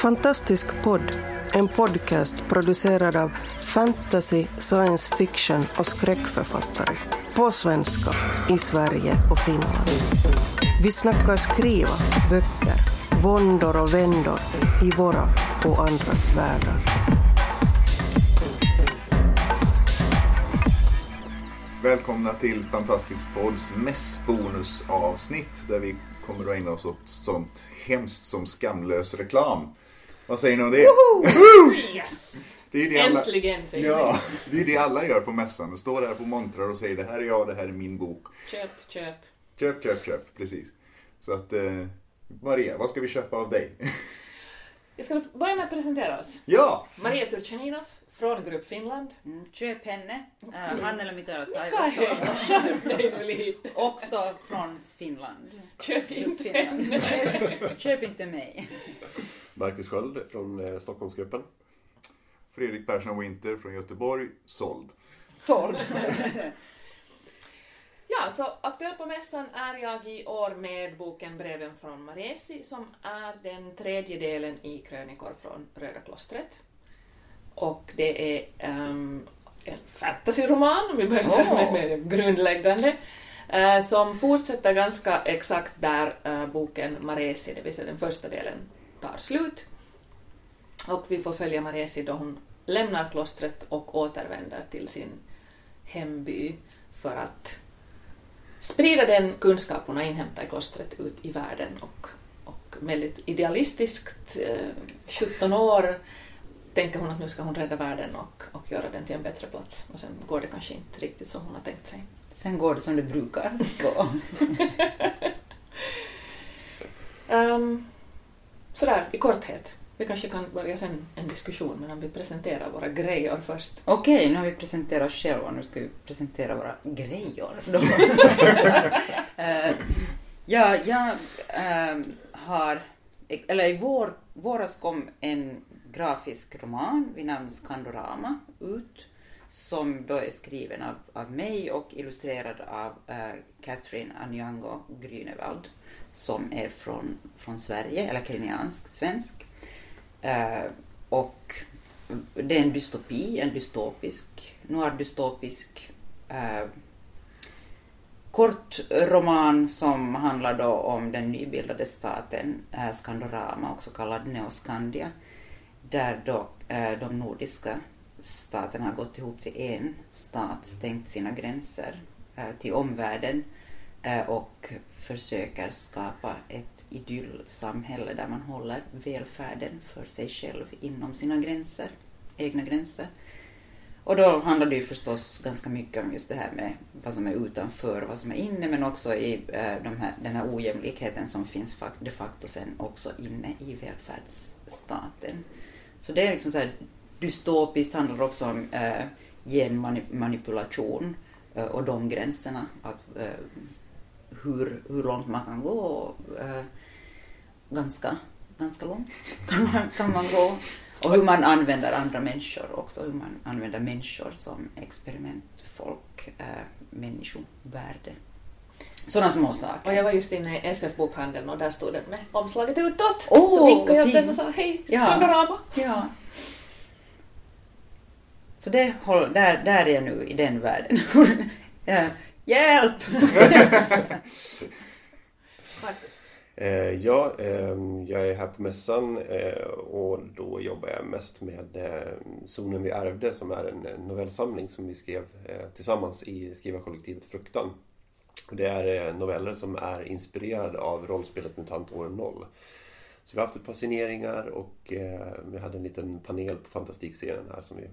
Fantastisk podd, en podcast producerad av fantasy, science fiction och skräckförfattare. På svenska, i Sverige och Finland. Vi snackar skriva, böcker, våndor och vändor i våra och andras världar. Välkomna till Fantastisk Podds mässbonusavsnitt där vi kommer att ägna oss åt sånt hemskt som skamlös reklam. Vad säger ni om det? Yes! det är det alla, Äntligen säger Ja, det är det alla gör på mässan. De står där på montrar och säger det här är jag, det här är min bok. vi. Köp, köp. Köp, köp, köp. Precis. Så att, eh, Maria, vad ska vi köpa av dig? Jag ska börja med att presentera oss. ja! Maria Turchaninov från Grupp Finland. Mm, köp henne. Uh, han eller Mikaela Tai Mikael, också, skärp dig nu lite. också från Finland. Köp inte Finland. henne. Köp, köp inte mig. Marcus Sköld från eh, Stockholmsgruppen. Fredrik Persson Winter från Göteborg, såld. Såld. Ja, så aktuell på mässan är jag i år med boken Breven från Maresi som är den tredje delen i krönikor från Röda klostret. Och det är ehm, en fantasyroman, om vi börjar Åh. med, med det grundläggande, eh, som fortsätter ganska exakt där eh, boken Maresi, det vill säga den första delen, tar slut. Och vi får följa Maresi då hon lämnar klostret och återvänder till sin hemby för att sprida den kunskap hon har inhämtat i klostret ut i världen och, och väldigt idealistiskt, eh, 17 år, tänker hon att nu ska hon rädda världen och, och göra den till en bättre plats. Och sen går det kanske inte riktigt som hon har tänkt sig. Sen går det som det brukar gå. Um, sådär, i korthet. Vi kanske kan börja sen en diskussion, men om vi presenterar våra grejer först. Okej, nu har vi presenterat oss själva, nu ska vi presentera våra grejer. Då. Eh, ja, jag eh, har, eller i vår, våras kom en grafisk roman vid namn Skandorama ut som då är skriven av, av mig och illustrerad av eh, Catherine Anyango Grünewald som är från, från Sverige, eller kenyansk svensk. Eh, och det är en dystopi, en dystopisk, noir-dystopisk eh, kort roman som handlar då om den nybildade staten eh, Skandorama, också kallad Neoskandia, där då eh, de nordiska staterna har gått ihop till en stat, stängt sina gränser eh, till omvärlden eh, Eh, och försöker skapa ett idyllsamhälle där man håller välfärden för sig själv inom sina gränser, egna gränser. Och då handlar det ju förstås ganska mycket om just det här med vad som är utanför och vad som är inne, men också i eh, de här, den här ojämlikheten som finns de facto sen också inne i välfärdsstaten. Så det är liksom så här dystopiskt, handlar också om eh, genmanipulation och de gränserna. Att, hur, hur långt man kan gå. Eh, ganska, ganska långt kan man, kan man gå. Och hur man använder andra människor också, hur man använder människor som experimentfolk, eh, människovärde. Sådana små Och saker. jag var just inne i SF-bokhandeln och där stod den med omslaget utåt. Åh, så vinkade jag den och sa hej, Ja. Skandorama. Ja. Så det, där, där är jag nu i den världen. Hjälp! Eh, ja, eh, jag är här på mässan eh, och då jobbar jag mest med eh, Zonen vi ärvde som är en novellsamling som vi skrev eh, tillsammans i skrivarkollektivet Fruktan. Det är noveller som är inspirerade av rollspelet MUTANT år 0. Så vi har haft ett par signeringar och vi hade en liten panel på fantastikscenen här som vi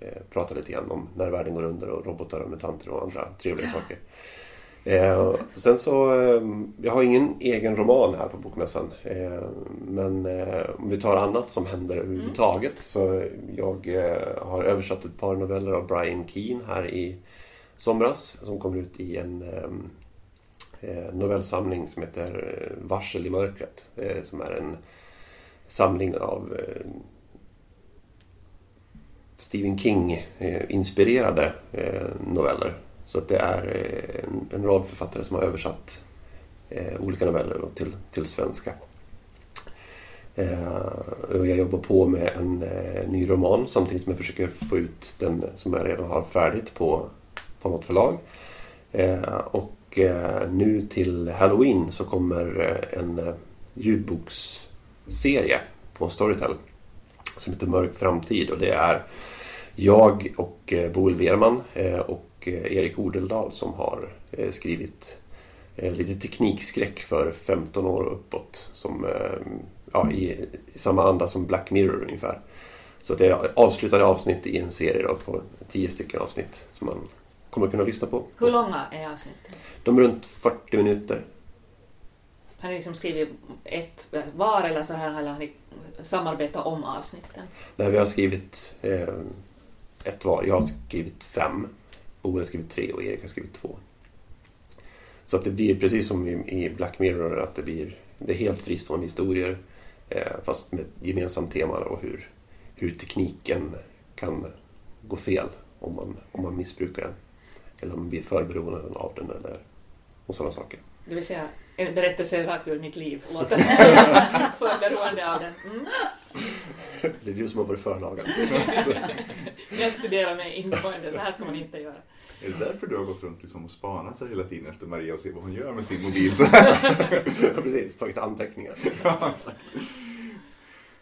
eh, pratade lite grann om när världen går under och robotar och mutanter och andra trevliga saker. Eh, sen så, eh, jag har ingen egen roman här på Bokmässan. Eh, men eh, om vi tar annat som händer överhuvudtaget. Så jag eh, har översatt ett par noveller av Brian Keane här i somras. Som kommer ut i en eh, eh, novellsamling som heter Varsel i mörkret. Som är en samling av Stephen King-inspirerade eh, eh, noveller. Så att det är eh, en, en rad författare som har översatt olika noveller till, till svenska. Och jag jobbar på med en ny roman samtidigt som jag försöker få ut den som jag redan har färdigt på, på något förlag. Och nu till Halloween så kommer en ljudboksserie på Storytel som heter Mörk framtid och det är jag och eh, Boel Wehrman eh, och eh, Erik Odeldal som har skrivit lite teknikskräck för 15 år uppåt. Som, ja, i, i samma anda som Black Mirror ungefär. Så det är avslutade avsnitt i en serie då, på 10 stycken avsnitt som man kommer kunna lyssna på. Hur långa är avsnitten? De är runt 40 minuter. Har ni liksom skrivit ett var eller så här eller har ni samarbetat om avsnitten? När vi har skrivit eh, ett var. Jag har skrivit fem. Boel har skrivit tre och Erik har skrivit två. Så att det blir precis som i, i Black Mirror att det blir det är helt fristående historier eh, fast med ett gemensamt tema och hur, hur tekniken kan gå fel om man, om man missbrukar den. Eller om man blir för beroende av den eller och sådana saker. Det vill säga en berättelse rakt ur mitt liv låter för beroende av den. Mm. Det är du som har varit förlagan. Jag studerar mig ingående, så här ska man inte göra. Är det därför du har gått runt liksom och spanat sig hela tiden efter Maria och se vad hon gör med sin mobil? Så Ja, Precis, tagit anteckningar. Ja, exakt.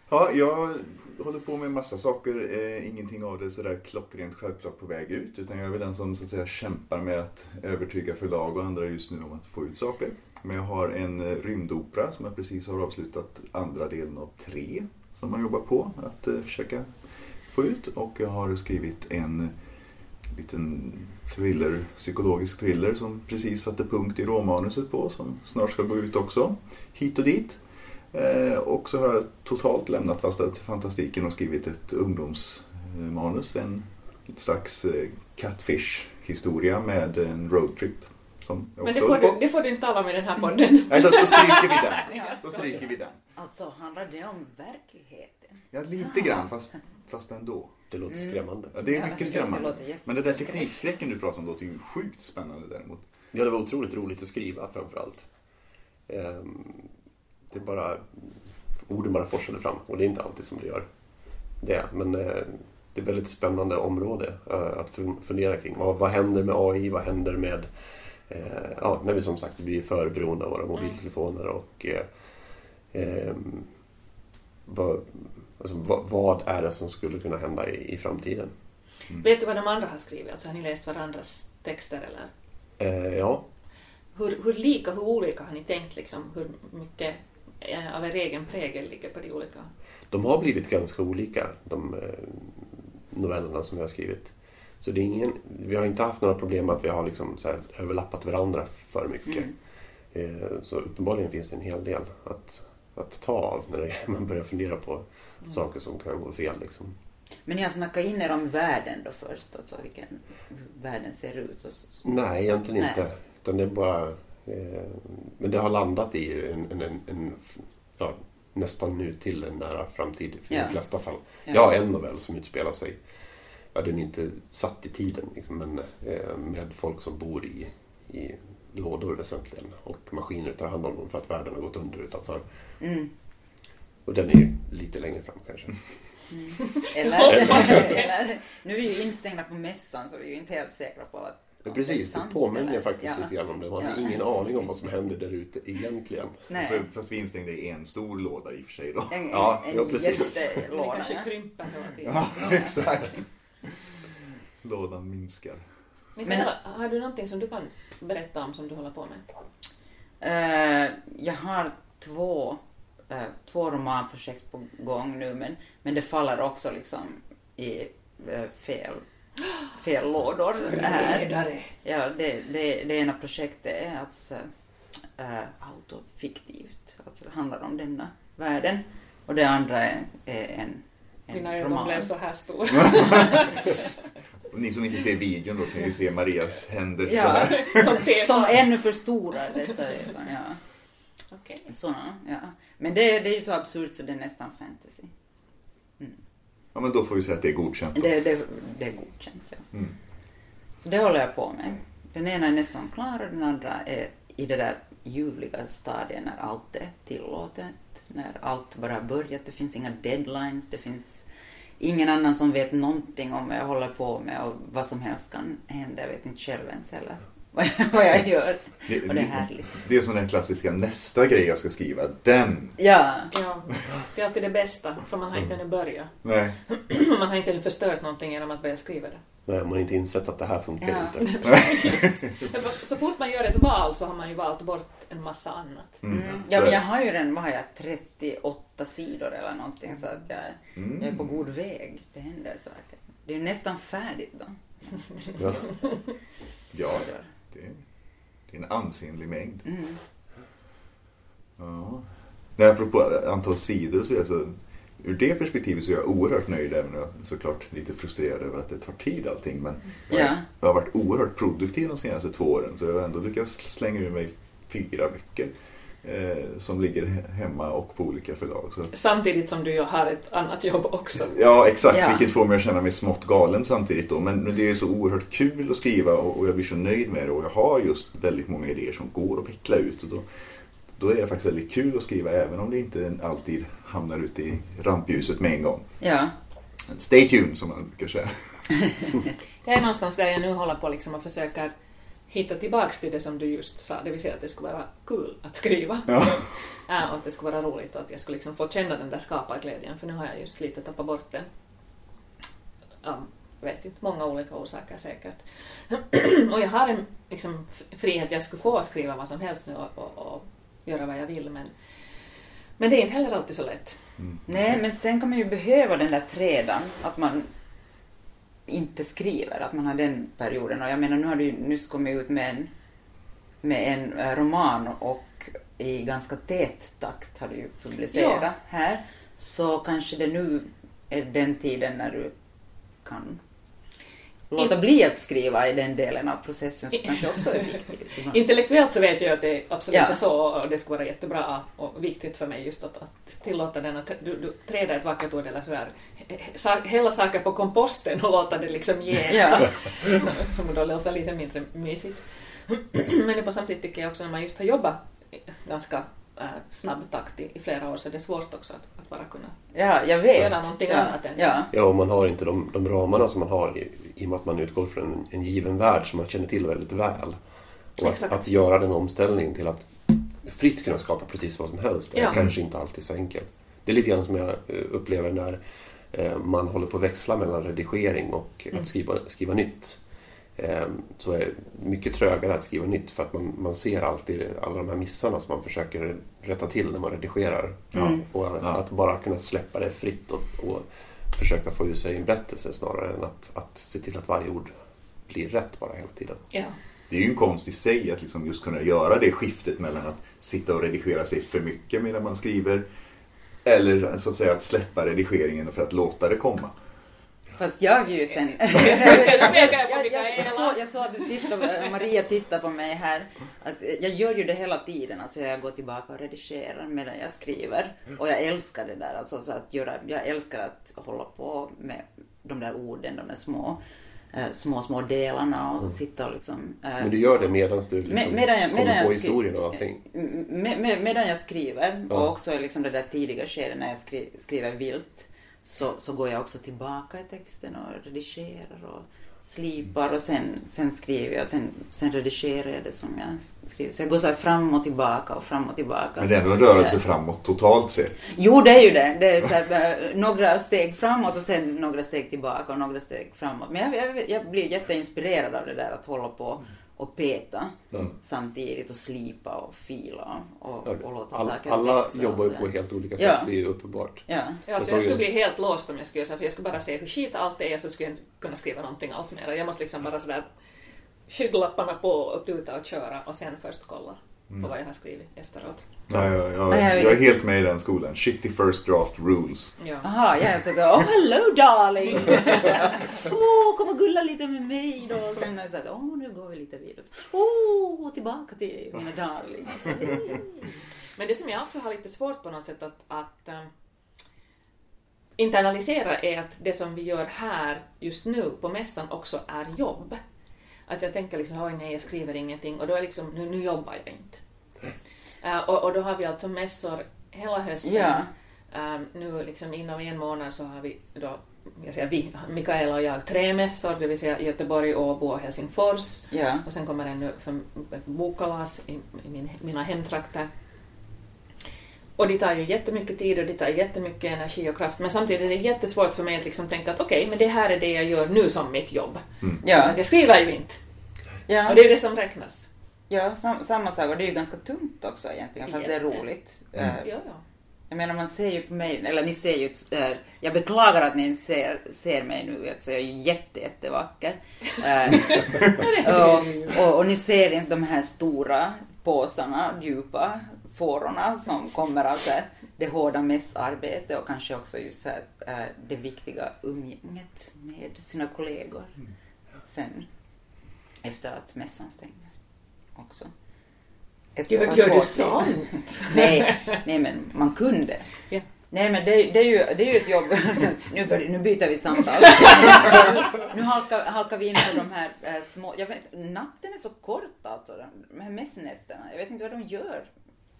Ja, jag håller på med en massa saker. Eh, ingenting av det är sådär klockrent självklart på väg ut. Utan jag är väl den som så att säga kämpar med att övertyga förlag och andra just nu om att få ut saker. Men jag har en eh, rymdopera som jag precis har avslutat andra delen av tre. Som man jobbar på att eh, försöka få ut. Och jag har skrivit en liten thriller, psykologisk thriller som precis satte punkt i råmanuset på. Som snart ska gå ut också. Hit och dit. Eh, och så har jag totalt lämnat fast fantastiken och skrivit ett ungdomsmanus. En slags eh, catfish-historia med en roadtrip. Som jag Men det får, du, det får du inte tala om i den här podden. Nej, då, då stryker vi den. Då stryker vi den. Alltså, handlar det om verkligheten? Ja, lite grann, fast, fast ändå. Det låter skrämmande. Ja, det är mycket skrämmande. Men den där teknikskräcken du pratar om låter ju sjukt spännande däremot. Ja, det var otroligt roligt att skriva framförallt. Ehm, Det bara... Orden bara forsade fram och det är inte alltid som det gör det. Men eh, det är ett väldigt spännande område eh, att fun- fundera kring. Vad, vad händer med AI? Vad händer med... eh, Ja, när vi som sagt blir för beroende av våra mobiltelefoner och... eh, ehm, vad, alltså, vad, vad är det som skulle kunna hända i, i framtiden? Vet du vad de andra har skrivit? Alltså har ni läst varandras texter eller? Eh, ja, Hur, hur lika, hur olika har ni tänkt liksom? Hur mycket av er egen prägel ligger på de olika? De har blivit ganska olika, de eh, novellerna som vi har skrivit. Så det är ingen, vi har inte haft några problem med att vi har liksom så här överlappat varandra för mycket. Mm. Eh, Så uppenbarligen finns det en hel del att, att ta av när det, man börjar fundera på saker som kan gå fel. Liksom. Men ni har snackat in er om världen då först, alltså vilken hur världen ser ut? Och så, så. Nej, egentligen Nej. inte. Utan det är bara... Eh, men det har landat i en, en, en, en ja, nästan nu till en nära framtid för Ja. de flesta fall. Ja. Jag har en novell som utspelar sig, ja den är inte satt i tiden, liksom, men eh, med folk som bor i, i lådor väsentligen. Och maskiner tar hand om dem för att världen har gått under utanför. Mm. Och den är ju lite längre fram kanske. Eller, eller, nu är vi ju instängda på mässan så vi är ju inte helt säkra på att Men det precis, det sant påminner faktiskt ja. lite grann om det. Man har ingen aning om vad som händer där ute egentligen. Nej. Så, fast vi är instängda i en stor låda i och för sig då. En, Ja, en, ja, en precis. Ni jättelåda. kanske Ja. krymper hela tiden. Ja, exakt. Lådan minskar. Mikaela, har du någonting som du kan berätta om som du håller på med? Eh, jag har två, eh, två romanprojekt på gång nu men, men det faller också liksom i eh, fel, fel lådor. Förrädare! Ja, det, det, det ena projektet är alltså så, eh, autofiktivt, alltså det handlar om denna världen. Och det andra är, är en, en Dina ögon blev så här stora. Ni som inte ser videon då kan ju se Marias händer så Ja. här. som. Som ännu förstorar dessa ögon, ja. Okej. Såna, ja. Men det, det är ju så absurt så det är nästan fantasy. Ja, men då får vi säga att det är godkänt. Det, det, det är godkänt, ja. Mm. Så det håller jag på med. Den ena är nästan klar och den andra är i det där ljuvliga stadier när allt är tillåtet, när allt bara har börjat, det finns inga deadlines, det finns ingen annan som vet någonting om vad jag håller på med och vad som helst kan hända. Jag vet inte själv ens heller vad jag, gör. och det är härligt. Det är som den klassiska nästa grej jag ska skriva. Den! Ja. Ja, det är alltid det bästa, för man har inte ännu börjat. Nej. Man har inte ännu förstört någonting genom att börja skriva det. Nej, man har inte insett att det här funkar Ja. inte. Så fort man gör ett val så har man ju valt bort en massa annat. Mm. Mm. Ja, men jag har ju redan, vad har jag, 38 sidor eller någonting så att jag, Mm. jag är på god väg. Det händer saker. Det är ju nästan färdigt då. Ja. Ja, det, det är en ansenlig mängd. Mm. Ja. Nej, apropå antal sidor och så vidare, så ur det perspektivet så är jag oerhört nöjd även om jag är såklart lite frustrerad över att det tar tid allting. Men jag, Ja. jag har varit oerhört produktiv de senaste två åren så jag har ändå lyckats slänga ur mig fyra böcker som ligger he- hemma och på olika förlag. Så, Samtidigt som du har ett annat jobb också. ja, exakt. Ja. Vilket får mig att känna mig smått galen samtidigt då. Men, men det är så oerhört kul att skriva och, och jag blir så nöjd med det och jag har just väldigt många idéer som går att veckla ut. Och då, då är det faktiskt väldigt kul att skriva även om det inte alltid hamnar ute i rampljuset med en gång. Ja. Stay tuned som man brukar säga. Jag är någonstans där jag nu håller på liksom och försöker hitta tillbaks till det som du just sa, det vill säga att det skulle vara kul att skriva. Ja. Ja, och att det skulle vara roligt och att jag skulle liksom få känna den där skaparglädjen, för nu har jag just lite tappat bort den. Jag vet inte, många olika orsaker säkert. och jag har en liksom, frihet, jag skulle få skriva vad som helst nu och, och, och göra vad jag vill, men, men det är inte heller alltid så lätt. Nej, men sen kan man ju behöva den där trädan, att man inte skriver, att man har den perioden. Och jag menar, nu har du nyss kommit ut med en, med en eh, roman och i ganska tät takt har du ju publicerat Ja. här. Så kanske det nu är den tiden när du kan låta bli att skriva i den delen av processen som kanske också är viktig. Intellektuellt så vet jag att det absolut Ja. är så och det skulle vara jättebra och viktigt för mig just att, att tillåta den att du, du träda ett vackert ord eller sådär, hälla saker på komposten och låta det liksom jäsa. Som, som då låter lite mindre mysigt. Men på samtidigt tycker jag också när man just har jobbat ganska äh, snabb takt i, i flera år så är det svårt också att, att bara kunna Ja, jag vet. göra någonting ja. annat än Ja. Ja, och man har inte de, de ramarna som man har i, i och med att man utgår från en, en given värld som man känner till väldigt väl. Och att, att göra den omställningen till att fritt kunna skapa precis vad som helst är Ja. kanske inte alltid så enkelt. Det är lite grann som jag eh, upplever när man håller på att växla mellan redigering och Mm. att skriva, skriva nytt. Eh, Så är det mycket trögare att skriva nytt för att man, man ser alltid alla de här missarna som man försöker rätta till när man redigerar. Mm. Och att, att bara kunna släppa det fritt och, och försöka få ur sig en berättelse snarare än att, att se till att varje ord blir rätt bara hela tiden. Ja. Det är ju en konst i sig att liksom just kunna göra det skiftet mellan att sitta och redigera sig för mycket medan man skriver eller så att säga att släppa redigeringen för att låta det komma. Fast jag är ju sen... Jag är såg, jag såg att du tittade, Maria tittar på mig här. Att jag gör ju det hela tiden. Alltså jag går tillbaka och redigerar medan jag skriver. Och jag älskar det där. Alltså så att göra, jag älskar att hålla på med de där orden, de där små, små, små delarna och sitta och liksom... eh, Men du gör det medan du liksom med, medan jag, kommer medan på jag skri- historien och allting? Med, med, medan jag skriver Ja. och också liksom det där tidiga skedet när jag skri, skriver vilt så, så går jag också tillbaka i texten och redigerar och slipar och sen, sen skriver jag sen, sen redigerar jag det som jag skriver. Så jag går så här fram och tillbaka och fram och tillbaka. Men det är ändå en rörelse framåt totalt sett. Jo, det är ju det. Det är så här, eh, några steg framåt och sen några steg tillbaka och några steg framåt. Men jag, jag, jag blir jätteinspirerad av det där att hålla på och peta Mm. samtidigt och slipa och fila och, Ja, och låta all, saker alla växa och jobbar ju på helt olika sätt, Ja. det är ju uppenbart. Ja. Ja, Jag alltså jag skulle ju- bli helt låst om jag skulle göra så, för jag skulle bara se hur skit allt är, så skulle jag inte kunna skriva någonting alls mer. Jag måste liksom bara sådär skygglapparna på och tuta och köra och sen först kolla på vad jag har skrivit efteråt. Ja, jag, jag, Men jag- jag är helt med i den skolan. Shitty first draft rules. Ja. Aha, ja, så går oh hello darling! Åh, kom och gulla lite med mig då. Och sen är så här, åh nu går vi lite vidare. Åh, tillbaka till mina darlingar. Så, Men det som jag också har lite svårt på något sätt att, att ähm, internalisera är att det som vi gör här just nu på mässan också är jobb. Att jag tänker liksom, oj nej jag skriver ingenting och då är liksom, nu, nu jobbar jag inte. Uh, och, och då har vi alltså mässor hela hösten. Ja. Um, nu liksom inom en månad så har vi då, jag säger vi, Mikaela och jag, tre mässor, det vill säga Göteborg, Åbo och Helsingfors. Ja. Och sen kommer det nu för ett bokkalas i, i min, mina hemtrakter. Och det tar ju jättemycket tid och det tar jättemycket energi och kraft men samtidigt är det jättesvårt för mig att liksom tänka att okej, men det här är det jag gör nu som mitt jobb. Ja. Att jag skriver ju inte. Ja. Och det är det som räknas. Ja, sam, samma sak. Och det är ju ganska tungt också egentligen, fast det är Jätte. roligt. Mm. Eh, Ja, ja. Jag menar, man ser ju på mig, eller ni ser ju, eh, jag beklagar att ni inte ser, ser mig nu, alltså jag är ju jätte, jättevacker. Eh, och, och, och ni ser inte de här stora påsarna, djupa fårorna som kommer av så här, det hårda mässarbetet och kanske också just så här, eh, det viktiga umgänget med sina kollegor sen efter att mässan stänger också. Ett Gör, gör du sånt? nej, nej, men man kunde. Ja. Nej, men det, det, är ju, det är ju ett jobb. nu, börjar, nu byter vi samtal. nu halkar, halkar vi in på de här eh, små... Jag vet, natten är så kort alltså, de här mässnätterna. Jag vet inte vad de gör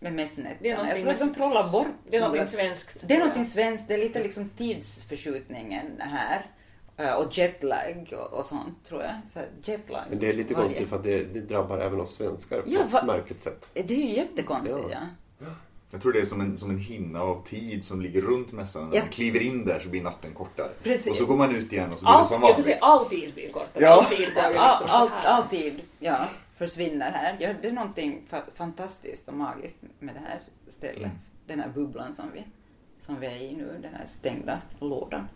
med mässnätterna. Det är Jag tror att de trollar bort Det är någonting svenskt. Det är någonting svenskt. Det är lite liksom tidsförskjutningen här. Eh, Och jetlag och, och sånt, tror jag. Så jetlag. Men det är lite konstigt för att det, det drabbar även oss svenskar på Ja, ett märkligt sätt. Det är ju jättekonstigt, ja. Ja. Jag tror det är som en, som en hinna av tid som ligger runt mässan. När Ja. man kliver in där så blir natten kortare. Precis. Och så går man ut igen och så blir det Allt, som jag får vanligt. säga, all tid blir kortare. Ja. All tid liksom All, all, alltid ja, försvinner här. Ja, det är någonting fa- fantastiskt och magiskt med det här stället. Mm. Den här bubblan som vi, som vi är i nu, den här stängda lådan.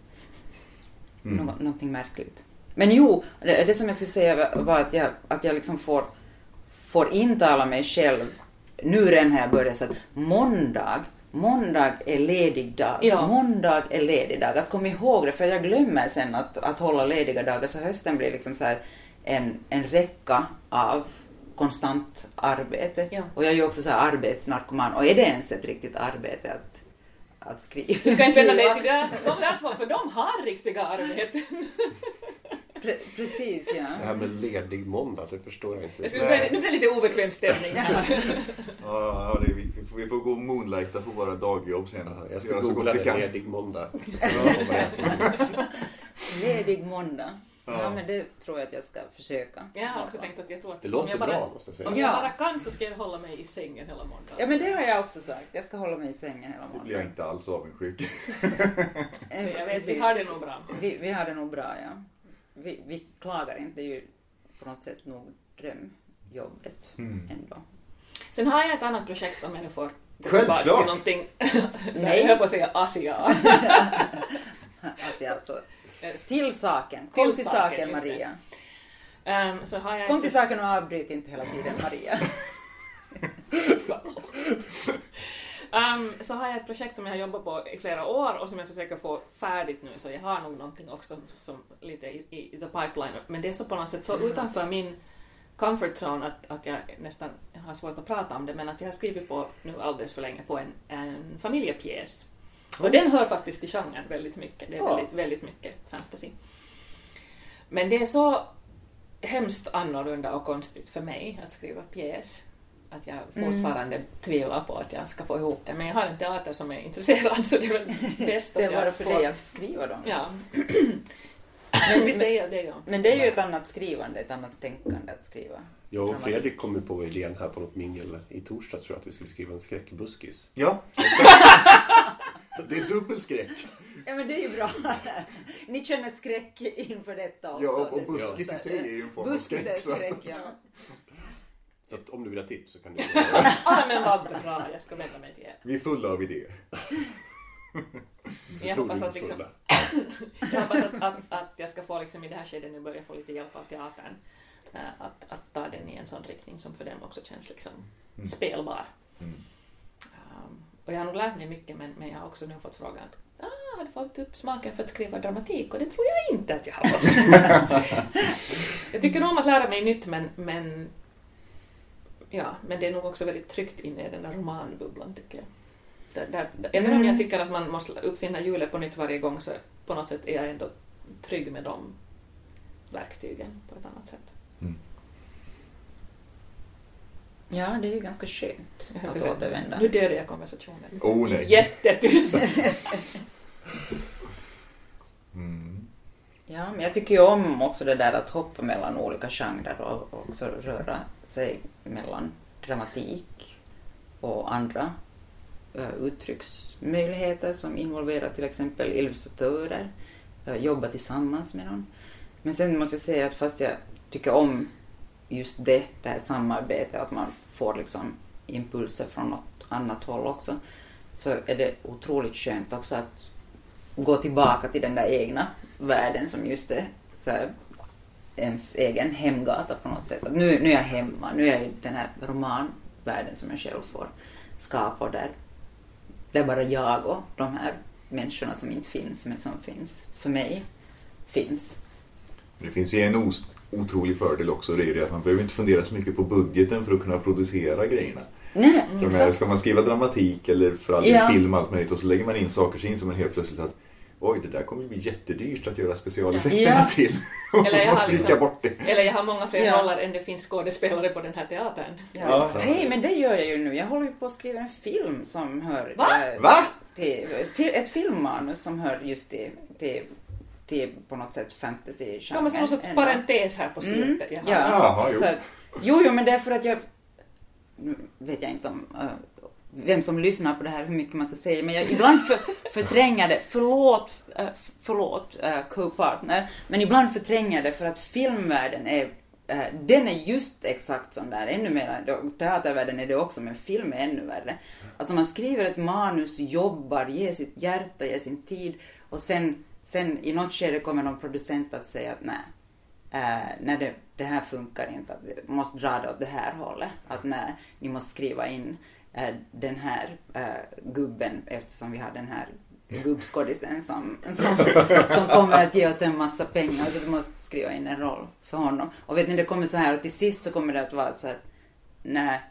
Mm. Nå- någonting märkligt. Men jo, det, det som jag skulle säga var att jag, att jag liksom får, får intala mig själv, nu redan har jag börjat så att måndag, måndag är ledig dag, Ja. måndag är ledig dag. Att komma ihåg det, för jag glömmer sen att, att hålla lediga dagar, så hösten blir liksom så här en, en räcka av konstant arbete. Ja. Och jag är ju också så här arbetsnarkoman, och är det ens ett riktigt arbete att, att skriva? Du ska inte vända dig till det- de där två, för de har riktiga arbeten. Pre- precis, ja. Det här med ledig måndag, det förstår jag Jag inte. skulle, nu blir det lite obekväm stämning här. Ja, det, vi, får- vi får gå och moonlighta på våra dagjobb sen. Ja, jag ska googla ledig måndag. Ledig måndag. Ja. Ja. men det tror jag att jag ska försöka. Jag har också tänkt att jag tror att Det om låter jag bara, bra, måste jag säga. Om Ja. jag bara kan så ska jag hålla mig i sängen hela måndagen. Ja men det har jag också sagt. Jag ska hålla mig i sängen hela Då blir jag måndagen. inte alls avundsjuk. Så jag vet, vi har det nog bra. Vi, vi har det nog bra, ja. Vi, vi klagar inte. Det är ju på något sätt nog drömjobbet Mm. ändå. Sen har jag ett annat projekt om jag nu får gå Självklart. tillbaks till någonting. Nej. jag höll på att säga Asia. Alltså, alltså, till saken. Kom Till till, saken. Maria. Ehm, så har jag Kom ett- till saken och avbryt inte hela tiden, Maria. Ehm, så har jag ett projekt som jag har jobbat på i flera år och som jag försöker få färdigt nu så jag har nog någonting också som lite i, i, i the pipeline men det är så på något sätt så utanför min comfort zone att, att jag nästan har svårt att prata om det men att jag har skrivit på nu alldeles för länge på en, en familjepjäs. Och den hör faktiskt till genren väldigt mycket. Det är Ja. väldigt, väldigt mycket fantasy. Men det är så hemskt annorlunda och konstigt för mig att skriva pjäs att jag fortfarande tvivlar på att jag ska få ihop det. Men jag har en teater som är intresserad så det är väl bäst Det att är bara för får... dig att skriva dem. Ja. Men- Vi säger det ja. Men det är ju ett annat skrivande, ett annat tänkande att skriva. Jag och Fredrik kom ju på idén här på något mingel i torsdags tror jag att vi skulle skriva en skräckbuskis. Ja, exakt. Det är dubbelskräck. Ja men det är ju bra. Ni känner skräck inför detta också. Ja, och, buskis i sig är ju en form av Buskis är skräck. Så. skräck, ja. Så att om du vill ha tips så kan du Ah, men vad bra, jag ska vända mig till er. Vi är fulla av idéer. Jag tror hoppas att, liksom, jag, hoppas att, att, att jag ska få liksom i det här skedet nu börja få lite hjälp av teatern. eh, Att, att ta den i en sån riktning som för dem också känns liksom Mm. spelbar. Mm. Och jag har nog lärt mig mycket men, men jag har också nu fått frågan att ah, har du fått upp smaken för att skriva dramatik? Och det tror jag inte att jag har fått. jag tycker nog om att lära mig nytt men, men ja, men det är nog också väldigt tryggt inne i den där romanbubblan tycker jag. Där, där, där, även om jag tycker att man måste uppfinna hjulet på nytt varje gång så på något sätt är jag ändå trygg med de verktygen på ett annat sätt. Ja, det är ju ganska skönt att återvända. Nu dödade jag konversationen. Oh nej. Jättetyst. Mm. Ja, men jag tycker ju om också det där att hoppa mellan olika genrer och och också röra sig mellan dramatik och andra eh, uttrycksmöjligheter som involverar till exempel illustratörer, eh, jobba tillsammans med någon. Men sen måste jag säga att fast jag tycker om just det, det här samarbetet, att man får liksom impulser från något annat håll också, så är det otroligt skönt också att gå tillbaka till den där egna världen som just är så här, ens egen hemgata på något sätt. Att nu, nu är jag hemma, nu är jag i den här romanvärlden som jag själv får skapa och där, är bara jag och de här människorna som inte finns men som finns för mig finns. Det finns ju en os- otrolig fördel också. Det är det att man behöver inte fundera så mycket på budgeten för att kunna producera grejerna. Nej, För när, exakt. ska man skriva dramatik eller för all Ja. film allt möjligt och så lägger man in saker så inser man helt plötsligt att oj, det där kommer bli jättedyrt att göra specialeffekterna Ja. till. Och så har stryka liksom- bort det. Eller jag har många fler Ja. roller än det finns skådespelare på den här teatern. Ja. Hej, men det gör jag ju nu. Jag håller ju på att skriva en film som hör... Va? eh, Va? Till, ett filmmanus som hör just till, till, till på något sätt fantasy Kommer som någon sorts parentes här på slutet. Mm, Jaha. ja. Jaha, jo. Så att, jo, jo, men det är för att jag... Nu vet jag inte om eh, vem som lyssnar på det här, hur mycket man ska säga, men jag ibland för, förtränger det. Förlåt, uh, förlåt uh, co-partner, men ibland förtränger det för att filmvärlden är den är just exakt sån där, ännu mer, teatervärlden är det också, men film är ännu värre. Alltså man skriver ett manus, jobbar, ger sitt hjärta, ger sin tid och sen, sen i något skede kommer någon producent att säga att nej, eh, nej det, det här funkar inte, att vi måste dra det åt det här hållet. Att nej, ni måste skriva in eh, den här eh, gubben eftersom vi har den här gubbskådisen som, som, som kommer att ge oss en massa pengar så vi måste skriva in en roll för honom. Och vet ni, det kommer så här och till sist så kommer det att vara så att nej,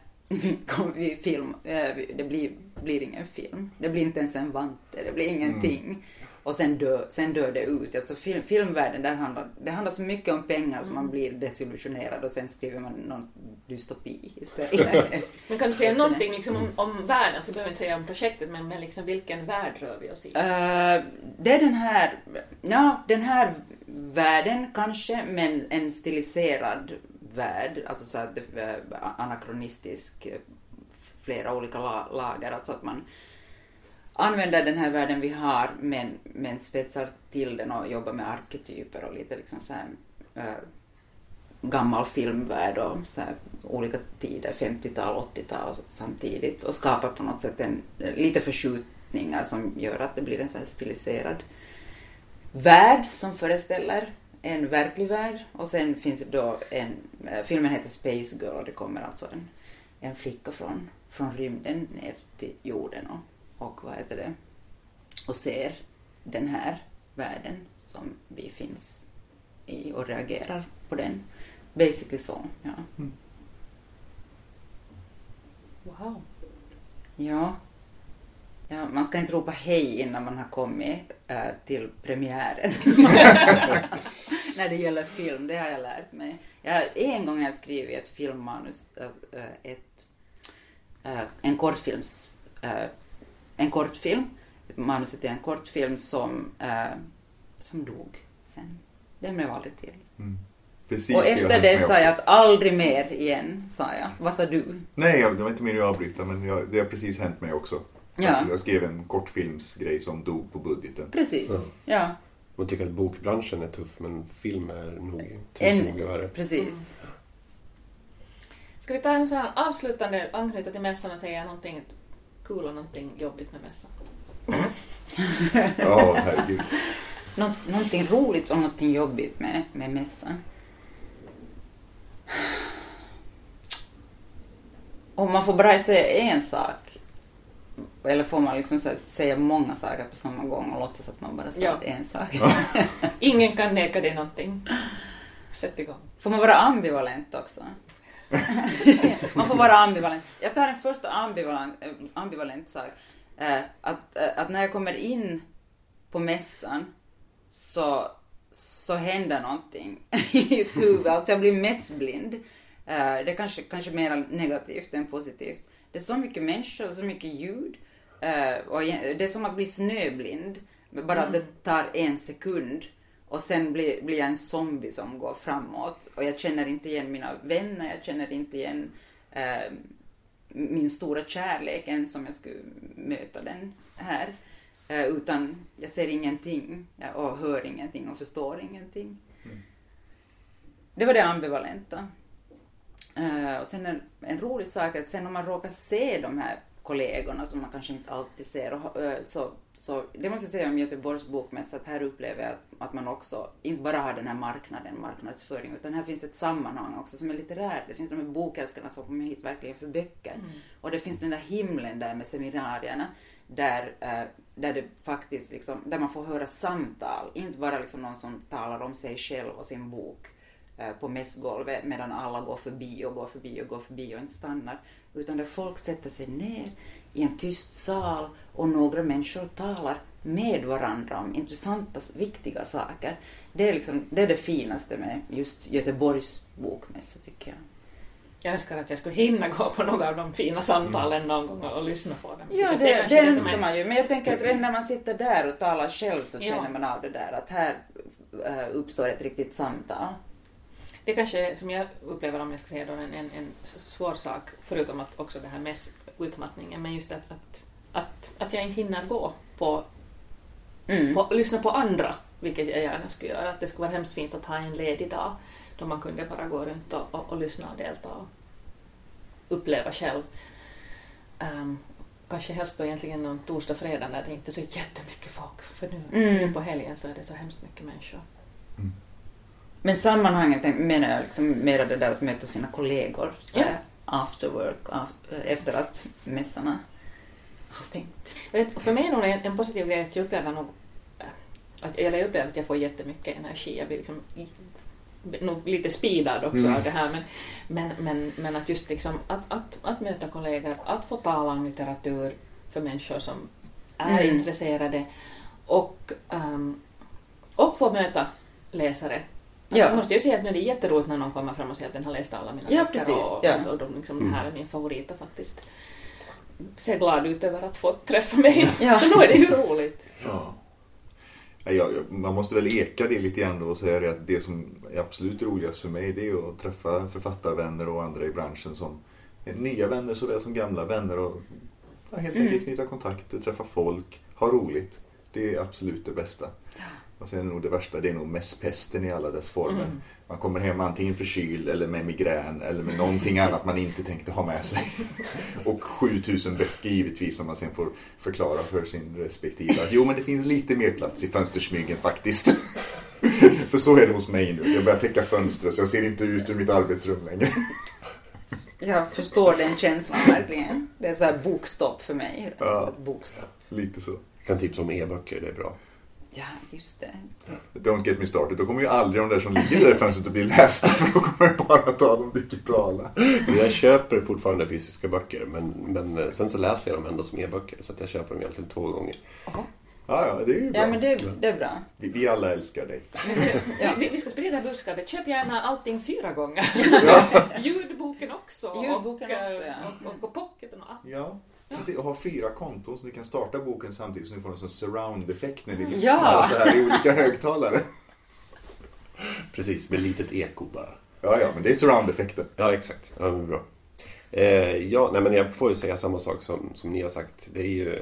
vi film, eh, det blir, blir ingen film. Det blir inte ens en vante, det blir ingenting. Och sen dör, sen dör det ut. Alltså film, filmvärlden, där handlar, det handlar så mycket om pengar så man blir desillusionerad och sen skriver man någon dystopi istället. Men kan du säga någonting liksom om, om världen, så behöver jag inte säga om projektet, men, men liksom vilken värld rör vi oss i? Eh, det är den här, ja, den här världen kanske, men en stiliserad värld, alltså så att det är anakronistisk, eh, flera olika la- lager, alltså att man använder den här världen vi har, men, men spetsar till den och jobbar med arketyper och lite liksom så här, äh, gammal filmvärld och så här, olika tider, 50-tal, 80-tal samtidigt och skapar på något sätt en, lite förskjutningar som gör att det blir en så här stiliserad värld som föreställer en verklig värld. Och sen finns det då en, eh, filmen heter Space Girl och det kommer alltså en, en flicka från, från rymden ner till jorden och, och vad heter det och ser den här världen som vi finns i och reagerar på den. Basically så, ja. Wow. Ja. ja. Man ska inte ropa hej innan man har kommit äh, till premiären. När det gäller film, det har jag lärt mig. Jag, en gång har jag skrivit ett filmmanus, äh, ett, äh, en kortfilms, äh, en kortfilm, manuset till en kortfilm som, äh, som dog sen. Den blev aldrig till. Precis och det efter det mig sa jag att aldrig mer igen, sa jag. Vad sa du? Nej, jag- det var inte meningen att avbryta men jag, det har precis hänt mig också. Ja. Jag skrev en kortfilmsgrej som dog på budgeten. Precis, Ja. ja. Man tycker att bokbranschen är tuff men film är nog tusen En, gånger värre. precis. Ska vi ta en sån här avslutande, anknyta till mässan och säga någonting kul och någonting jobbigt med mässan? Ja, herregud. Nå, någonting roligt och någonting jobbigt med, med mässan. Om man får bara inte säga en sak. Eller får man liksom säga många saker på samma gång och låtsas att man bara säger Ja. en sak. Ingen kan neka dig någonting. Sätt igång. Får man vara ambivalent också? Man får vara ambivalent. Jag tar en första ambivalent, eh, ambivalent sak. Eh, att, eh, att när jag kommer in på mässan så, så händer någonting i mitt huvud. Alltså jag blir mässblind. Det är kanske, kanske mer negativt än positivt. Det är så mycket människor och så mycket ljud. Och det är som att bli snöblind. Bara att det tar en sekund och sen blir, blir jag en zombie som går framåt. Och jag känner inte igen mina vänner, jag känner inte igen eh, min stora kärlek än som jag skulle möta den här. Eh, utan jag ser ingenting och hör ingenting och förstår ingenting. Mm. Det var det ambivalenta. Uh, och sen en, en rolig sak att sen om man råkar se de här kollegorna som man kanske inte alltid ser, och, uh, så, så det måste jag säga om Göteborgs bokmässa, att här upplever jag att, att, man också inte bara har den här marknaden, marknadsföring, utan här finns ett sammanhang också som är litterärt. Det finns de här bokälskarna som kommer hit verkligen för böcker. Mm. Och det finns den där himlen där med seminarierna där, uh, där det faktiskt liksom, där man får höra samtal, inte bara liksom någon som talar om sig själv och sin bok Eh, på mässgolvet medan alla går förbi och går förbi och går förbi och inte stannar. Utan där folk sätter sig ner i en tyst sal och några människor talar med varandra om intressanta, viktiga saker. Det är, liksom, det, är det finaste med just Göteborgs bokmässa tycker jag. Jag önskar att jag skulle hinna gå på några av de fina samtalen mm. någon gång och lyssna på dem. Ja, det, det, det önskar en... man ju. Men jag tänker att när man sitter där och talar själv så känner ja. man av det där att här uh, uppstår ett riktigt samtal. Det kanske, som jag upplever om jag ska säga då, en, en, en svår sak, förutom att också det här med utmattningen, men just att, att, att, att jag inte hinner gå på, mm. på, lyssna på andra, vilket jag gärna skulle göra. Att det skulle vara hemskt fint att ha en ledig dag då man kunde bara gå runt och, och, och lyssna och delta och uppleva själv. Um, kanske helst då egentligen någon torsdag, fredag när det inte är så jättemycket folk, för nu, mm. nu på helgen så är det så hemskt mycket människor. Mm. Men sammanhanget menar jag liksom mera det där att möta sina kollegor så ja. After work, efter att mässarna har stängt. För mig är nog en, en positiv grej att jag upplever nog att, eller jag upplever att jag får jättemycket energi. Jag blir liksom nog lite speedad också mm. av det här men, men, men, men att just liksom att, att, att möta kollegor, att få tala om litteratur för människor som är mm. intresserade och, um, och få möta läsare Ja. Jag måste ju säga att nu är det jätteroligt när någon kommer fram och säger att den har läst alla mina ja, böcker och, ja. och, och, och liksom, mm. det här är min favorit och faktiskt ser glad ut över att få träffa mig. Ja. Så nu är det ju roligt. Ja. Ja, man måste väl eka det lite grann då och säga det att det som är absolut roligast för mig det är att träffa författarvänner och andra i branschen som nya vänner såväl som gamla vänner och helt enkelt mm. knyta kontakter, träffa folk, ha roligt. Det är absolut det bästa. Och sen är nog det värsta, det är nog mässpesten i alla dess former. Mm. Man kommer hem antingen förkyld eller med migrän eller med någonting annat man inte tänkte ha med sig. Och 7000 böcker givetvis som man sen får förklara för sin respektive. Att, jo men det finns lite mer plats i fönstersmygen faktiskt. för så är det hos mig nu. Jag börjar täcka fönstret så jag ser inte ut ur mitt arbetsrum längre. Jag förstår den känslan verkligen. Det är så här bokstopp för mig. Ja, bokstopp. Lite så. Jag kan tipsa om e-böcker, det är bra. Ja, just det. Don't get me started. Då kommer ju aldrig de där som ligger där i fönstret att bli lästa för då kommer jag bara ta de digitala. Jag köper fortfarande fysiska böcker men, men eh, sen så läser jag dem ändå som e-böcker så att jag köper dem egentligen två gånger. Aha. Ja, ja, det är bra. Ja, men det, det är bra. Vi, vi alla älskar dig. Vi ska, ja. vi, vi ska sprida budskapet. Köp gärna allting fyra gånger. Ja. Ljudboken också. Ljudboken och, också, ja. och, och, och pocketen och app. Ja. Och ha fyra konton så du kan starta boken samtidigt som du får en sån surround-effekt när du lyssnar ja. så här i olika högtalare. Precis, med litet eko bara. Ja, ja, men det är surround-effekten. Ja, exakt. Ja, bra. Eh, ja, nej, men jag får ju säga samma sak som, som ni har sagt. Det är ju eh,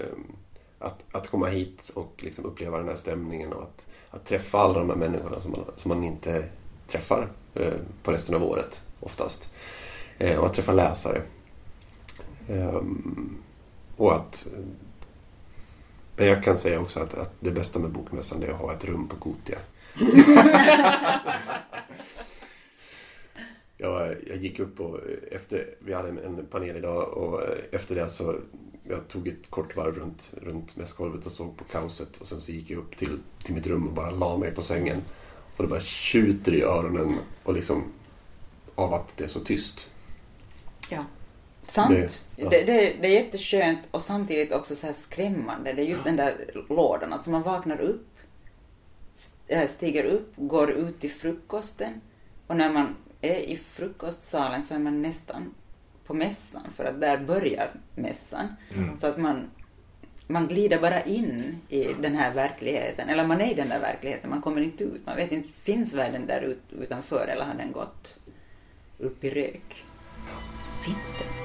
att, att komma hit och liksom uppleva den här stämningen och att, att träffa alla de här människorna som man, som man inte träffar eh, på resten av året oftast. Eh, och att träffa läsare. Um, och att... Men jag kan säga också att, att det bästa med Bokmässan är att ha ett rum på Gotia. jag, jag gick upp och efter, vi hade en panel idag och efter det så jag tog ett kort varv runt, runt mässgolvet och såg på kaoset och sen så gick jag upp till, till mitt rum och bara la mig på sängen. Och det bara tjuter i öronen och liksom av att det är så tyst. Ja. Sant. Det, det, det, det, är jätteskönt och samtidigt också så här skrämmande. Det är just den där lådan, alltså man vaknar upp, eh, stiger upp, går ut till frukosten och när man är i frukostsalen så är man nästan på mässan, för att där börjar mässan. Mm. Så att man, man glider bara in i den här verkligheten, eller man är i den där verkligheten, man kommer inte ut. Man vet inte, finns världen där ut, utanför eller har den gått upp i rök? Finns den?